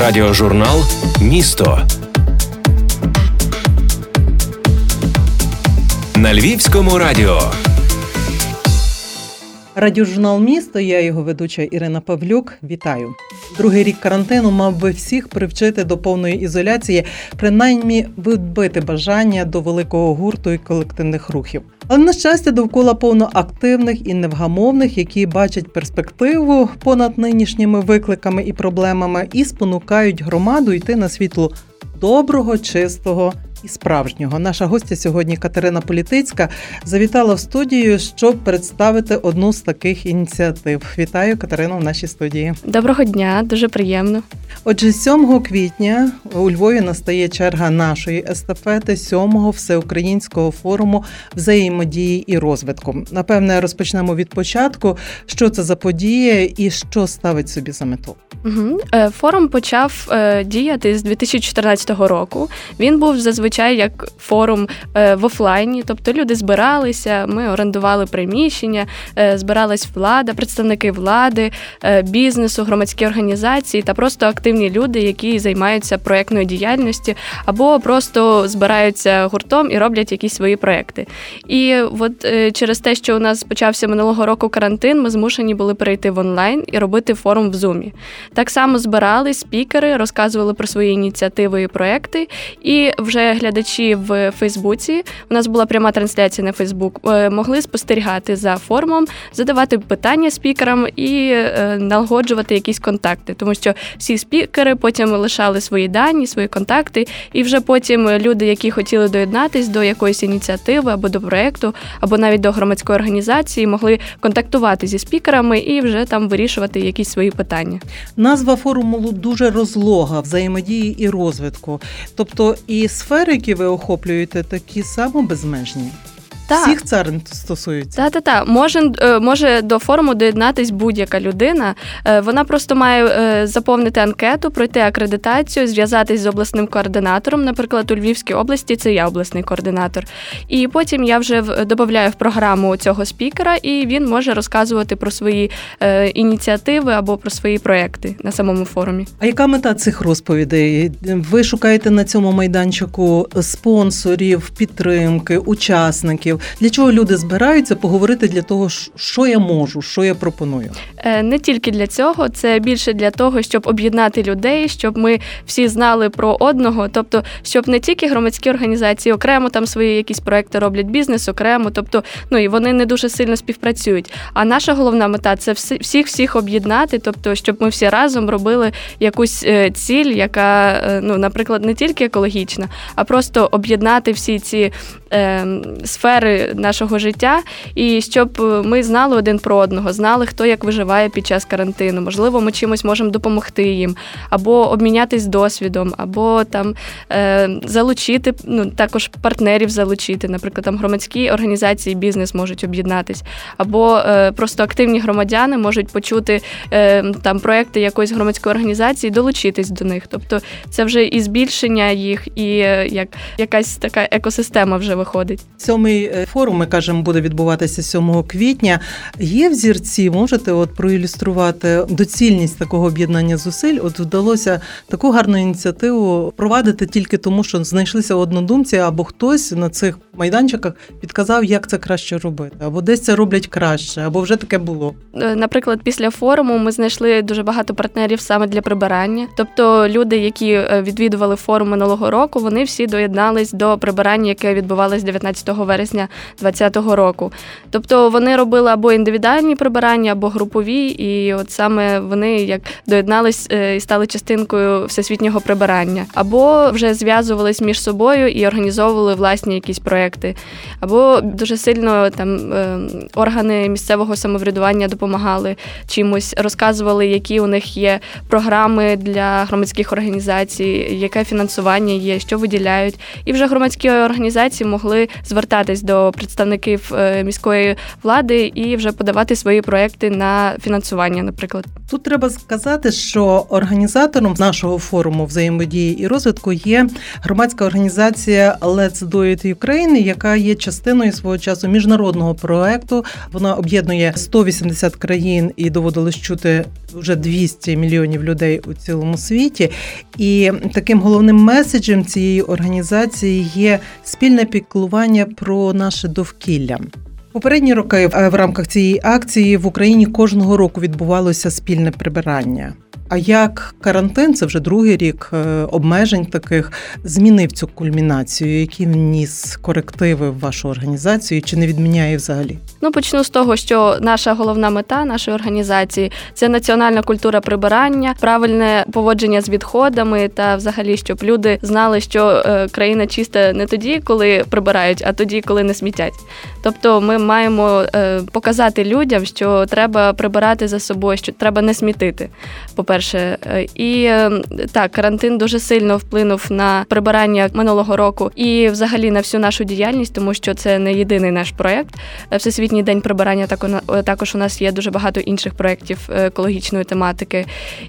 Радіожурнал Місто на Львівському радіо. Радіожурнал місто. Я його ведуча Ірина Павлюк. Вітаю. Другий рік карантину мав би всіх привчити до повної ізоляції, принаймні відбити бажання до великого гурту і колективних рухів. Але на щастя, довкола повно активних і невгамовних, які бачать перспективу понад нинішніми викликами і проблемами, і спонукають громаду йти на світло доброго, чистого і справжнього. Наша гостя сьогодні Катерина Політицька завітала в студію, щоб представити одну з таких ініціатив. Вітаю Катерину в нашій студії. Доброго дня, дуже приємно. Отже, 7 квітня у Львові настає черга нашої естафети 7-го всеукраїнського форуму взаємодії і розвитку. Напевне, розпочнемо від початку. Що це за подія і що ставить собі за мету? Угу. Форум почав е, діяти з 2014 року. Він був зазвичай як форум е, в офлайні, тобто люди збиралися, ми орендували приміщення, збиралась влада, представники влади, бізнесу, громадські організації та просто активні люди, які займаються проєктною діяльністю, або просто збираються гуртом і роблять якісь свої проекти. І от через те, що у нас почався минулого року карантин, ми змушені були перейти в онлайн і робити форум в Зумі. Так само збирали спікери, розказували про свої ініціативи і проекти. І вже глядачі в Фейсбуці. У нас була пряма трансляція на Фейсбук, е, могли спостерігати за форумом, задавати питання спікерам і е, налагоджувати якісь контакти, тому що всі спікери потім лишали свої дані, свої контакти, і вже потім люди, які хотіли доєднатись до якоїсь ініціативи або до проекту, або навіть до громадської організації, могли контактувати зі спікерами і вже там вирішувати якісь свої питання. Назва форуму дуже розлога. Взаємодії і розвитку. Тобто і сфери, які ви охоплюєте, такі само безмежні. Так. Всіх царин стосується. Так, так, так. Може, може до форуму доєднатись будь-яка людина. Е, вона просто має е, заповнити анкету, пройти акредитацію, зв'язатись з обласним координатором. Наприклад, у Львівській області це я обласний координатор. І потім я вже додаю в програму цього спікера, і він може розказувати про свої е, ініціативи або про свої проекти на самому форумі. А яка мета цих розповідей? Ви шукаєте на цьому майданчику спонсорів, підтримки, учасників? Років. Для чого люди збираються поговорити для того, що я можу, що я пропоную? Е, не тільки для цього, це більше для того, щоб об'єднати людей, щоб ми всі знали про одного, тобто, щоб не тільки громадські організації окремо там свої якісь проекти роблять бізнес, окремо, тобто ну і вони не дуже сильно співпрацюють. А наша головна мета це всіх всіх об'єднати, тобто, щоб ми всі разом робили якусь е, ціль, яка е, ну, наприклад, не тільки екологічна, а просто об'єднати всі ці сфери сфери нашого життя, і щоб ми знали один про одного, знали, хто як виживає під час карантину. Можливо, ми чимось можемо допомогти їм, або обмінятись досвідом, або там е, залучити, ну також партнерів залучити, наприклад, там громадські організації, бізнес можуть об'єднатись, або е, просто активні громадяни можуть почути е, там проекти якоїсь громадської організації, долучитись до них. Тобто це вже і збільшення їх, і е, як якась така екосистема вже виходить. Сьомий Е, форум, ми кажемо, буде відбуватися 7 квітня. Є взірці, можете от проілюструвати доцільність такого об'єднання зусиль. От вдалося таку гарну ініціативу провадити тільки тому, що знайшлися однодумці, або хтось на цих майданчиках підказав, як це краще робити, або десь це роблять краще, або вже таке було. Е, наприклад, після форуму ми знайшли дуже багато партнерів саме для прибирання. Тобто люди, які е, відвідували форум минулого року, вони всі доєднались до прибирання, яке відбувалось 19 вересня 2020 року. Тобто вони робили або індивідуальні прибирання, або групові, і от саме вони як доєднались е, і стали частинкою всесвітнього прибирання, або вже зв'язувались між собою і організовували власні якісь проекти, або дуже сильно там е, органи місцевого самоврядування допомагали чимось, розказували, які у них є програми для громадських організацій, яке фінансування є, що виділяють. І вже громадські організації могли звертатись до представників е, міської влади і вже подавати свої проекти на фінансування. Наприклад, тут треба сказати, що організатором нашого форуму взаємодії і розвитку є громадська організація Let's Do It Ukraine, яка є частиною свого часу міжнародного проекту. Вона об'єднує 180 країн і доводилось чути вже 200 мільйонів людей у цілому світі. І таким головним меседжем цієї організації є спільне піклування про наше довкілля. Попередні роки в рамках цієї акції в Україні кожного року відбувалося спільне прибирання. А як карантин, це вже другий рік е, обмежень таких змінив цю кульмінацію, які вніс корективи в вашу організацію, чи не відміняє взагалі? Ну почну з того, що наша головна мета нашої організації це національна культура прибирання, правильне поводження з відходами, та взагалі, щоб люди знали, що е, країна чиста не тоді, коли прибирають, а тоді, коли не смітять. Тобто, ми маємо е, показати людям, що треба прибирати за собою, що треба не смітити. По перше, і так, карантин дуже сильно вплинув на прибирання минулого року і, взагалі, на всю нашу діяльність, тому що це не єдиний наш проект. Всесвітній Всесвітній день прибирання також у нас є дуже багато інших проєктів е, екологічної тематики.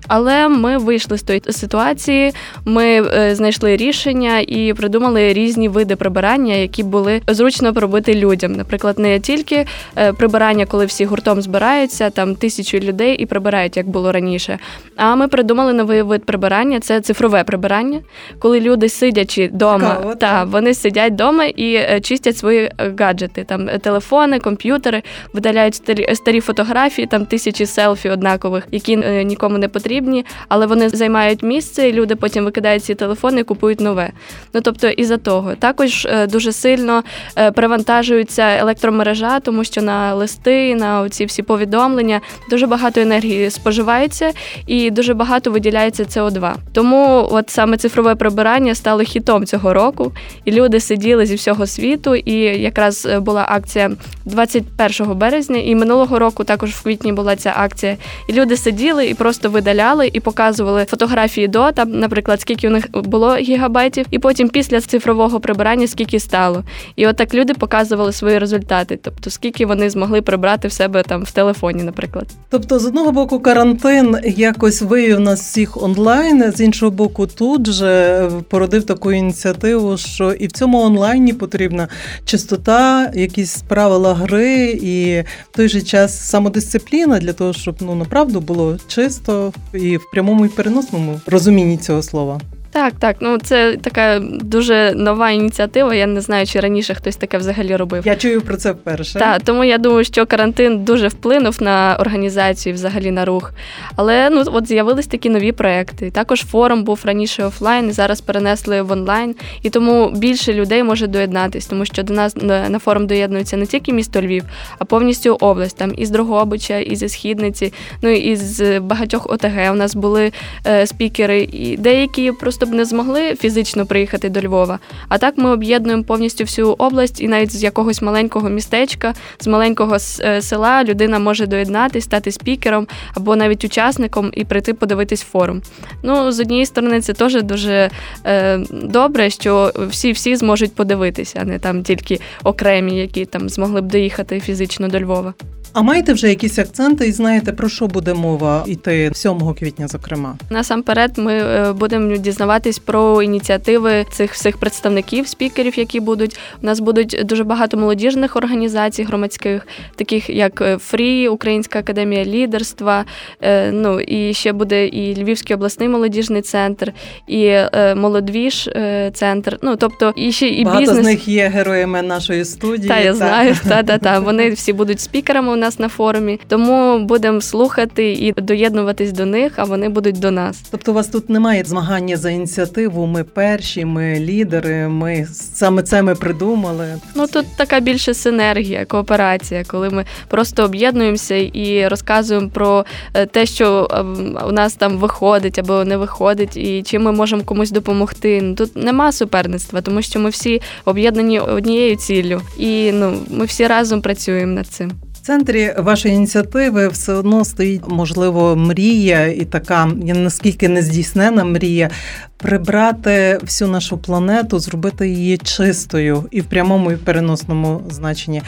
Але ми вийшли з тої ситуації, ми е, знайшли рішення і придумали різні види прибирання, які були зручно пробити людям. Наприклад, не тільки е, прибирання, коли всі гуртом збираються, там тисячу людей і прибирають, як було раніше. А ми придумали новий вид прибирання це цифрове прибирання, коли люди сидячи вдома, та вони сидять вдома і чистять свої гаджети, там телефони, комп'ютери видаляють старі, старі фотографії, там тисячі селфі однакових, які е, нікому не потрібні, але вони займають місце, і люди потім викидають ці телефони і купують нове. Ну тобто, і за того. Також е, дуже сильно е, перевантажується електромережа, тому що на листи, на ці всі повідомлення дуже багато енергії споживається і дуже багато виділяється СО2. Тому, от саме цифрове прибирання стало хітом цього року, і люди сиділи зі всього світу. І якраз була акція 21 березня, і минулого року також в квітні була ця акція. І люди сиділи і просто видаляли і показували фотографії до там, наприклад, скільки у них було гігабайтів, і потім після цифрового прибирання скільки стало. І от люди показували свої результати, тобто скільки вони змогли прибрати в себе там в телефоні, наприклад. Тобто, з одного боку, карантин якось вивів нас всіх онлайн, з іншого боку, тут же породив таку ініціативу, що і в цьому онлайні потрібна чистота, якісь правила гри і в той же час самодисципліна для того, щоб ну направду було чисто і в прямому і переносному розумінні цього слова. Так, так. Ну це така дуже нова ініціатива. Я не знаю, чи раніше хтось таке взагалі робив. Я чую про це вперше. Так, тому я думаю, що карантин дуже вплинув на організацію, взагалі на рух. Але ну от з'явились такі нові проекти. Також форум був раніше офлайн, зараз перенесли в онлайн, і тому більше людей може доєднатись, тому що до нас на форум доєднується не тільки місто Львів, а повністю область. Там із Дрогобича, і зі Східниці, ну і з багатьох ОТГ. У нас були е, спікери, і деякі просто б не змогли фізично приїхати до Львова. А так ми об'єднуємо повністю всю область, і навіть з якогось маленького містечка, з маленького е, села людина може доєднатись, стати спікером або навіть учасником і прийти подивитись форум. Ну, з однієї сторони, це теж дуже е, добре, що всі всі зможуть подивитися, а не там тільки окремі, які там змогли б доїхати фізично до Львова. А маєте вже якісь акценти і знаєте, про що буде мова йти 7 квітня, зокрема? Насамперед, ми е, будемо дізнаватись про ініціативи цих всіх представників, спікерів, які будуть. У нас будуть дуже багато молодіжних організацій громадських, таких як е, Фрі, Українська академія лідерства. Е, ну і ще буде і Львівський обласний молодіжний центр, і молодвіж центр. Ну тобто, і ще і багато бізнес. з них є героями нашої студії. Та я та. знаю, та та та вони всі будуть спікерами нас на форумі, тому будемо слухати і доєднуватись до них, а вони будуть до нас. Тобто, у вас тут немає змагання за ініціативу. Ми перші, ми лідери. Ми саме це ми придумали. Ну тут така більше синергія, кооперація, коли ми просто об'єднуємося і розказуємо про е, те, що ем, у нас там виходить або не виходить, і чим ми можемо комусь допомогти. Ну, тут нема суперництва, тому що ми всі об'єднані однією ціллю, і ну ми всі разом працюємо над цим. Центрі вашої ініціативи все одно стоїть, можливо, мрія і така наскільки нездійснена мрія прибрати всю нашу планету, зробити її чистою і в прямому і в переносному значенні.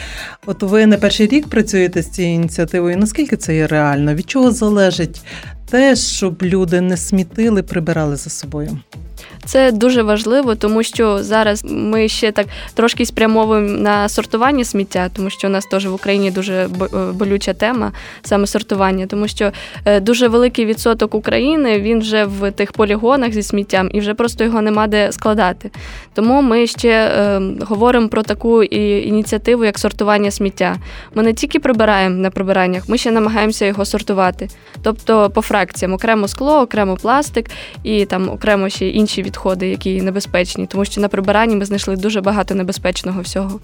От ви не перший рік працюєте з цією ініціативою. Наскільки це є реально? Від чого залежить те, щоб люди не смітили, прибирали за собою? Це дуже важливо, тому що зараз ми ще так трошки спрямовуємо на сортування сміття, тому що у нас теж в Україні дуже е, болюча тема саме сортування, тому що е, дуже великий відсоток України він вже в тих полігонах зі сміттям і вже просто його нема де складати. Тому ми ще е, говоримо про таку ініціативу, як сортування сміття. Ми не тільки прибираємо на прибираннях, ми ще намагаємося його сортувати. Тобто по фракціям окремо скло, окремо пластик і там окремо ще інші відходи, які небезпечні, тому що на прибиранні ми знайшли дуже багато небезпечного всього.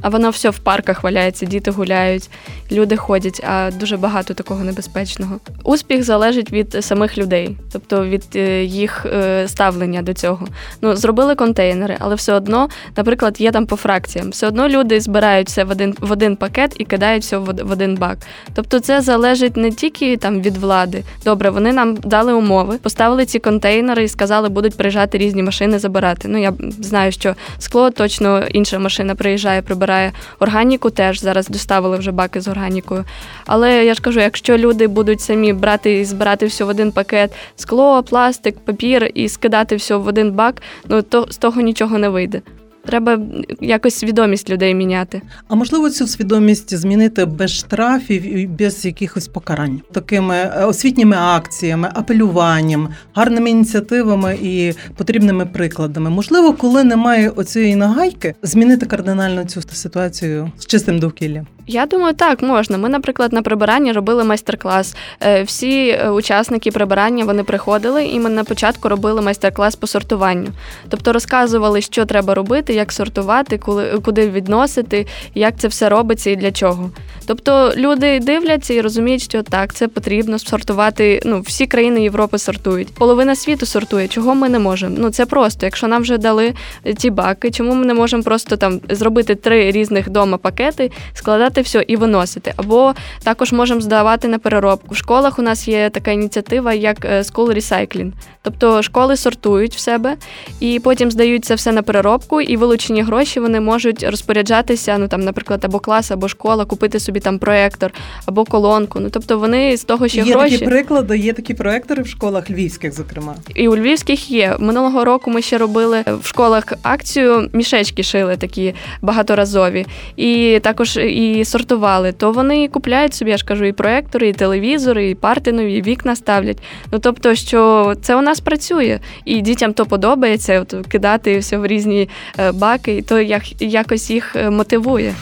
А воно все в парках валяється, діти гуляють, люди ходять, а дуже багато такого небезпечного. Успіх залежить від самих людей, тобто від е, їх е, ставлення до цього. Ну, зробили контейнери, але все одно, наприклад, є там по фракціям. Все одно люди збирають все в один в один пакет і кидають все в один бак. Тобто, це залежить не тільки там від влади. Добре, вони нам дали умови, поставили ці контейнери і сказали, будуть приїжджати різні машини забирати. Ну я знаю, що скло точно інша машина приїжджає прибирає. Органіку теж зараз доставили вже баки з органікою. Але я ж кажу, якщо люди будуть самі брати і збирати все в один пакет скло, пластик, папір і скидати все в один бак, ну то з того нічого не вийде. Треба якось свідомість людей міняти. А можливо, цю свідомість змінити без штрафів і без якихось покарань, такими е, освітніми акціями, апелюванням, гарними ініціативами і потрібними прикладами. Можливо, коли немає оцієї нагайки, змінити кардинально цю ситуацію з чистим довкіллям. Я думаю, так можна. Ми, наприклад, на прибиранні робили майстер-клас. Е, всі е, учасники прибирання вони приходили, і ми на початку робили майстер-клас по сортуванню. Тобто розказували, що треба робити, як сортувати, куди відносити, як це все робиться і для чого. Тобто люди дивляться і розуміють, що так, це потрібно сортувати. Ну, всі країни Європи сортують. Половина світу сортує, чого ми не можемо. Ну це просто. Якщо нам вже дали ті баки, чому ми не можемо просто там зробити три різних дома пакети, складати збирати все і виносити. Або також можемо здавати на переробку. В школах у нас є така ініціатива, як е, School Recycling. Тобто школи сортують в себе і потім здають це все на переробку, і вилучені гроші вони можуть розпоряджатися. Ну там, наприклад, або клас, або школа, купити собі там проектор або колонку. Ну тобто вони з того, що є гроші такі приклади, є такі проектори в школах львівських, зокрема. І у львівських є минулого року. Ми ще робили в школах акцію. Мішечки шили такі багаторазові, і також і сортували. То вони купляють собі, я ж кажу, і проектори, і телевізори, і парти нові, і вікна ставлять. Ну тобто, що це у нас працює, і дітям то подобається от, кидати все в різні е, баки, і то як якось їх е, мотивує.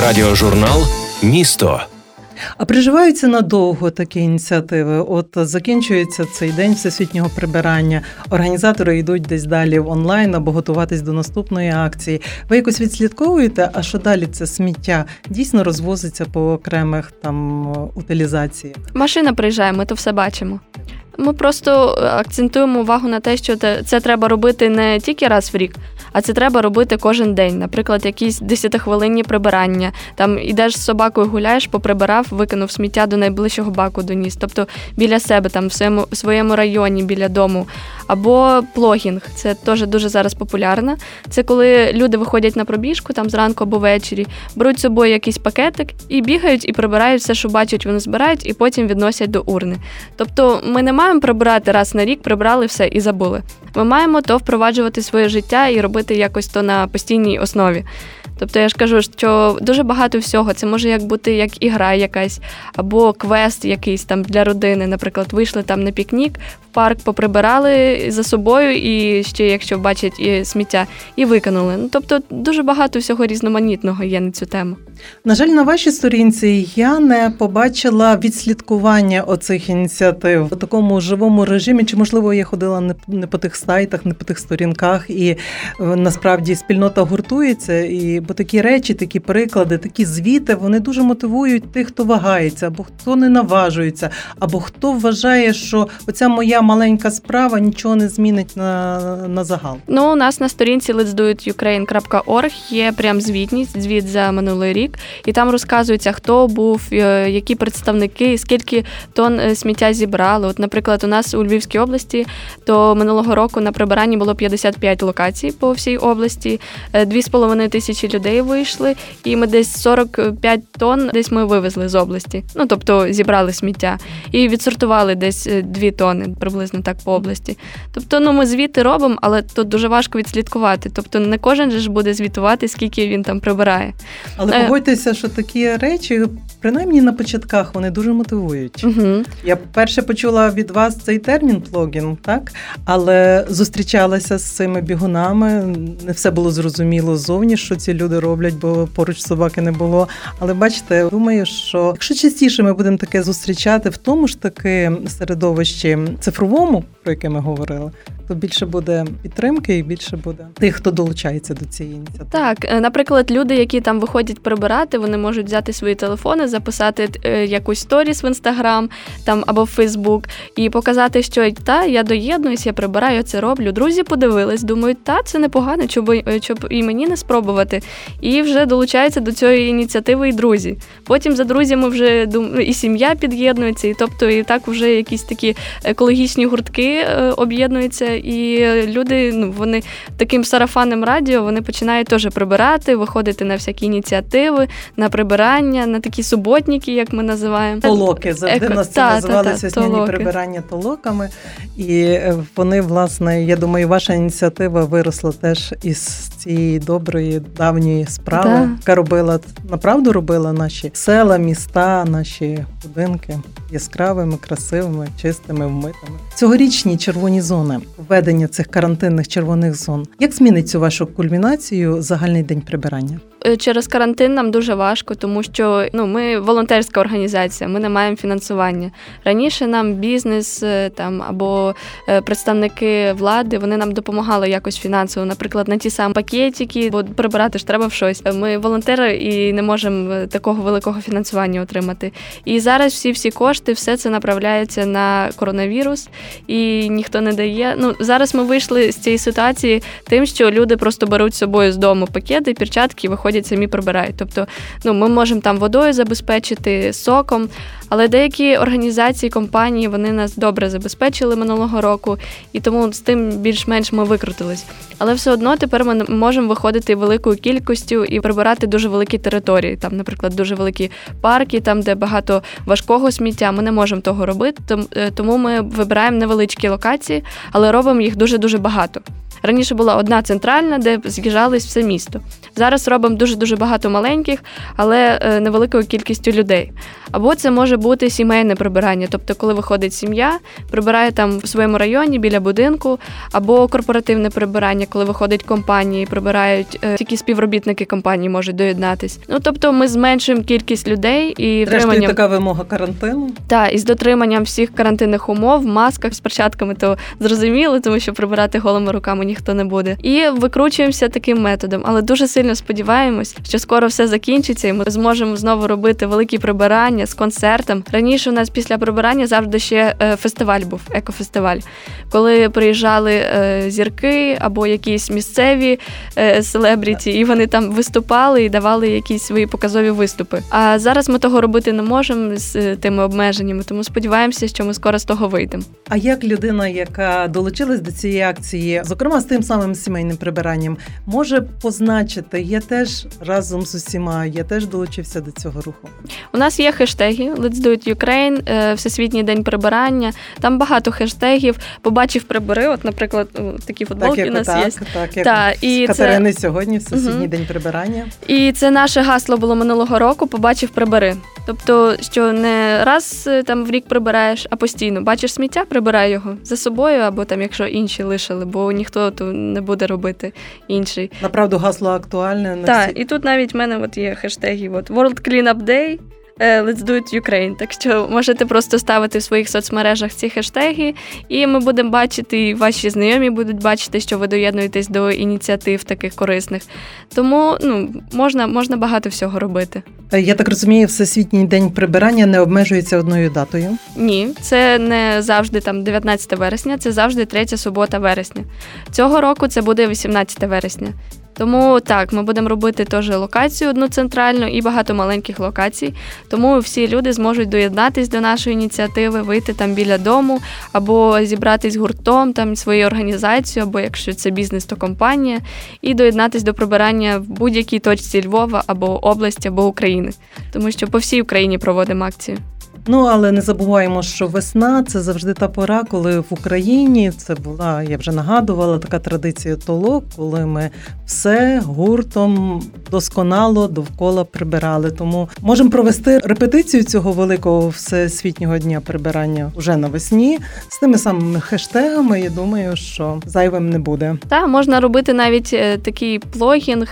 Радіожурнал Місто. А приживаються надовго такі ініціативи. От закінчується цей день всесвітнього прибирання. Організатори йдуть десь далі в онлайн або готуватись до наступної акції. Ви якось відслідковуєте, а що далі це сміття дійсно розвозиться по окремих там утилізаціях? Машина приїжджає, ми то все бачимо. Ми просто акцентуємо увагу на те, що це треба робити не тільки раз в рік, а це треба робити кожен день. Наприклад, якісь десятихвилинні прибирання. Там ідеш з собакою, гуляєш, поприбирав, викинув сміття до найближчого баку доніс. Тобто біля себе, там в своєму своєму районі, біля дому. Або плогінг. Це теж дуже зараз популярно. Це коли люди виходять на пробіжку там зранку або ввечері, беруть з собою якийсь пакетик і бігають, і прибирають все, що бачать, вони збирають, і потім відносять до урни. Тобто ми не маємо прибирати раз на рік, прибрали все і забули. Ми маємо то впроваджувати своє життя і робити якось то на постійній основі. Тобто я ж кажу, що дуже багато всього. Це може як бути як ігра якась, або квест якийсь там для родини. Наприклад, вийшли там на пікнік, парк поприбирали за собою, і ще, якщо бачать і сміття, і викинули. Ну тобто дуже багато всього різноманітного є на цю тему. На жаль, на вашій сторінці я не побачила відслідкування оцих ініціатив у такому живому режимі. Чи можливо я ходила не по тих сайтах, не по тих сторінках, і е, насправді спільнота гуртується і бо такі речі, такі приклади, такі звіти вони дуже мотивують тих, хто вагається, або хто не наважується, або хто вважає, що оця моя маленька справа нічого не змінить на, на загал. Ну, у нас на сторінці let'sdoitukraine.org є прям звітність, звіт за минулий рік, і там розказується, хто був, е, які представники, скільки тонн е, сміття зібрали. От, наприклад, у нас у Львівській області то минулого року на прибиранні було 55 локацій по всій області, 2,5 тисячі людей вийшли, і ми десь 45 тонн десь ми вивезли з області. Ну тобто зібрали сміття і відсортували десь 2 тонни, приблизно так по області. Тобто, ну ми звіти робимо, але тут дуже важко відслідкувати. Тобто, не кожен же ж буде звітувати, скільки він там прибирає. Але Е. погодьтеся, що такі речі, принаймні на початках, вони дуже мотивують. Угу. Я перше почула від вас цей термін плогін, так але зустрічалася з цими бігунами. Не все було зрозуміло ззовні, що ці люди роблять, бо поруч собаки не було. Але бачите, думаю, що якщо частіше ми будемо таке зустрічати в тому ж таки середовищі цифровому, про яке ми говорили, то більше буде підтримки і більше буде тих, хто долучається до цієї ініціативи. Так, е, наприклад, люди, які там виходять прибирати, вони можуть взяти свої телефони, записати е, якусь сторіс в інстаграм там або в Фейсбук і показати, що та я доєднуюсь, я прибираю, це роблю. Друзі подивились, думають, та це непогано, щоб, е, щоб і мені не спробувати. І вже долучаються до цієї ініціативи і друзі. Потім за друзями вже дум- і сім'я під'єднується, і тобто і так вже якісь такі екологічні гуртки е, об'єднуються, і люди, ну вони таким сарафанним радіо вони починають теж прибирати, виходити на всякі ініціативи, на прибирання, на такі суботніки, як ми називаємо. Толоки завжди Еко- нас це та, та, називалися та, весняні толоки. прибирання толоками. І е, вони, власне, я думаю, ваша ініціатива виросла теж із цієї доброї давньої справи, Да. яка робила направду робила наші села, міста, наші будинки яскравими, красивими, чистими, вмитими. Цьогорічні червоні зони, введення цих карантинних червоних зон. Як змінить цю вашу кульмінацію загальний день прибирання? Е, Через карантин нам дуже важко, тому що ну ми волонтерська організація, ми не маємо фінансування. Раніше нам бізнес е, там або е, представники влади вони нам допомагали якось фінансово, наприклад, на ті самі пакетики, бо прибирати ж треба в щось. Ми волонтери і не можемо такого великого фінансування отримати. І зараз всі всі кошти, все це направляється на коронавірус, і ніхто не дає. Ну зараз ми вийшли з цієї ситуації тим, що люди просто беруть з собою з дому пакети, перчатки і виходять самі прибирають. Тобто, ну ми можемо там водою забезпечити соком, але деякі організації, компанії вони нас добре забезпечили минулого року, і тому з тим більш-менш ми викрутились. Але все одно тепер ми можемо виходити великою кількістю і прибирати дуже великі території. Там, наприклад, дуже великі парки, там де багато важкого сміття. Ми не можемо того робити. е, Тому ми вибираємо невеличкі локації, але робимо їх дуже дуже багато. Раніше була одна центральна, де з'їжджались все місто. Зараз робимо дуже дуже багато маленьких, але е, невеликою кількістю людей. Або це може бути сімейне прибирання, тобто, коли виходить сім'я, прибирає там в своєму районі біля будинку, або корпоративне прибирання, коли виходить компанії, прибирають е, тільки співробітники компанії можуть доєднатись. Ну тобто, ми зменшуємо кількість людей і втриманням така вимога карантину. та і з дотриманням всіх карантинних умов, масках з перчатками, то зрозуміло, тому що прибирати голими руками ніхто не буде. І викручуємося таким методом, але дуже сильно сподіваємось, що скоро все закінчиться, і ми зможемо знову робити великі прибирання з концертом. Раніше у нас після прибирання завжди ще е, фестиваль був, екофестиваль, коли приїжджали е, зірки або якісь місцеві е, селебріті, і вони там виступали і давали якісь свої показові виступи. А зараз ми того робити не можемо з тими обмеженнями, тому сподіваємося, що ми скоро з того вийдемо. А як людина, яка долучилась до цієї акції, зокрема з тим самим сімейним прибиранням, може позначити, я теж разом з усіма, я теж долучився до цього руху. У нас є хештеги Let's Do It Ukraine, е, Всесвітній день прибирання. Там багато хештегів. Побачив прибери. От, наприклад, такі футболки як у нас так, є. так, як Та, і це- Катерини сьогодні, Всесвітній Мгм. день прибирання. І це наше гасло було минулого року. Побачив прибери. Тобто, що не раз е, там в рік прибираєш, а постійно бачиш сміття, прибирай його за собою, або там, якщо інші лишили, бо ніхто то не буде робити інший. Направду гасло актуальне на Так, і тут навіть в мене от є хештеги: от World Cleanup Day, е, Let's Do It Ukraine. Так що можете просто ставити в своїх соцмережах ці хештеги, і ми будемо бачити, і ваші знайомі будуть бачити, що ви доєднуєтесь до ініціатив таких корисних. Тому ну, можна, можна багато всього робити. Е, Я так розумію, всесвітній день прибирання не обмежується одною датою. Ні, це не завжди там 19 вересня, це завжди третя субота вересня. Цього року це буде 18 вересня. Тому так, ми будемо робити теж локацію одну центральну і багато маленьких локацій. Тому всі люди зможуть доєднатись до нашої ініціативи, вийти там біля дому, або зібратись гуртом, там своєю організацією, або якщо це бізнес, то компанія, і доєднатись до прибирання в будь-якій точці Львова або області, або України. Тому що по всій Україні проводимо акцію. Ну але не забуваємо, що весна це завжди та пора, коли в Україні це була, я вже нагадувала, така традиція толок, коли ми все гуртом досконало довкола прибирали. Тому можемо провести репетицію цього великого всесвітнього дня прибирання уже навесні з тими самими хештегами. Я думаю, що зайвим не буде. Та можна робити навіть е, такий плогінг,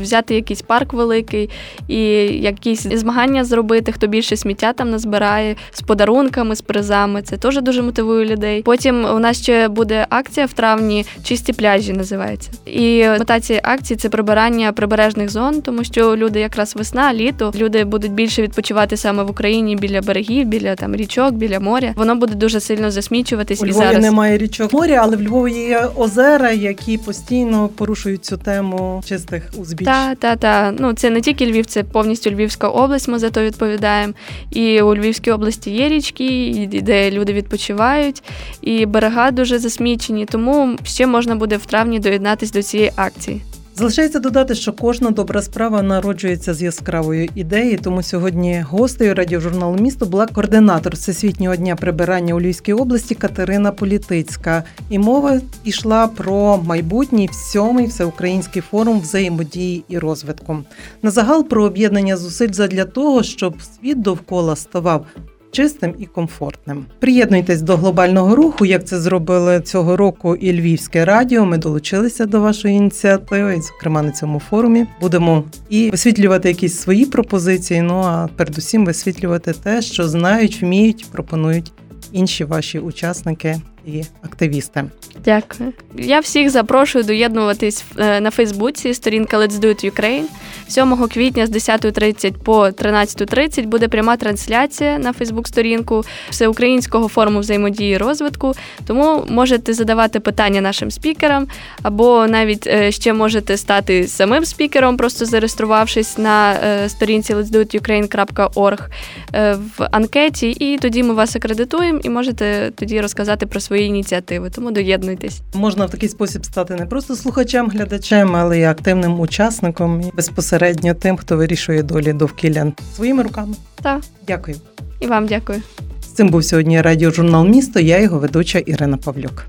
взяти якийсь парк великий і якісь змагання зробити, хто більше сміття там назбирає з подарунками, з призами. Це теж дуже мотивує людей. Потім у нас ще буде акція в травні Чисті пляжі називається. І мета цієї акції це прибирання прибережних зон, тому що люди якраз весна, літо, люди будуть більше відпочивати саме в Україні біля берегів, біля там річок, біля моря. Воно буде дуже сильно засмічуватись У і Львові зараз. немає річок моря, але в Львові є озера, які постійно порушують цю тему чистих узбіч. Та, та, та. Ну це не тільки Львів, це повністю Львівська область. Ми за то відповідаємо. І у Львівській області є річки, де люди відпочивають, і берега дуже засмічені. Тому ще можна буде в травні доєднатись до цієї акції. Залишається додати, що кожна добра справа народжується з яскравої ідеї. Тому сьогодні гостею радіожурналу місто була координатор всесвітнього дня прибирання у Львівській області Катерина Політицька. І мова йшла про майбутній сьомий всеукраїнський форум взаємодії і розвитку. На загал про об'єднання зусиль задля того, щоб світ довкола ставав. Чистим і комфортним. Приєднуйтесь до глобального руху, як це зробили цього року і Львівське радіо. Ми долучилися до вашої ініціативи, і, зокрема на цьому форумі. Будемо і висвітлювати якісь свої пропозиції. Ну а передусім висвітлювати те, що знають, вміють, пропонують інші ваші учасники і активісти. Дякую. Я всіх запрошую доєднуватись е, на Фейсбуці. Сторінка Let's Do It Ukraine. 7 квітня з 10.30 по 13.30 буде пряма трансляція на Фейсбук-сторінку Всеукраїнського форуму взаємодії розвитку. Тому можете задавати питання нашим спікерам, або навіть е, ще можете стати самим спікером, просто зареєструвавшись на е, сторінці let'sdoitukraine.org в анкеті, і тоді ми вас акредитуємо і можете тоді розказати про свої ініціативи. Тому доєднуйтесь. Можна в такий спосіб стати не просто слухачем, глядачем, але й активним учасником і безпосередньо тим, хто вирішує долі довкілля своїми руками. Так, Дякую. і вам дякую. З цим був сьогодні радіожурнал місто. Я його ведуча Ірина Павлюк.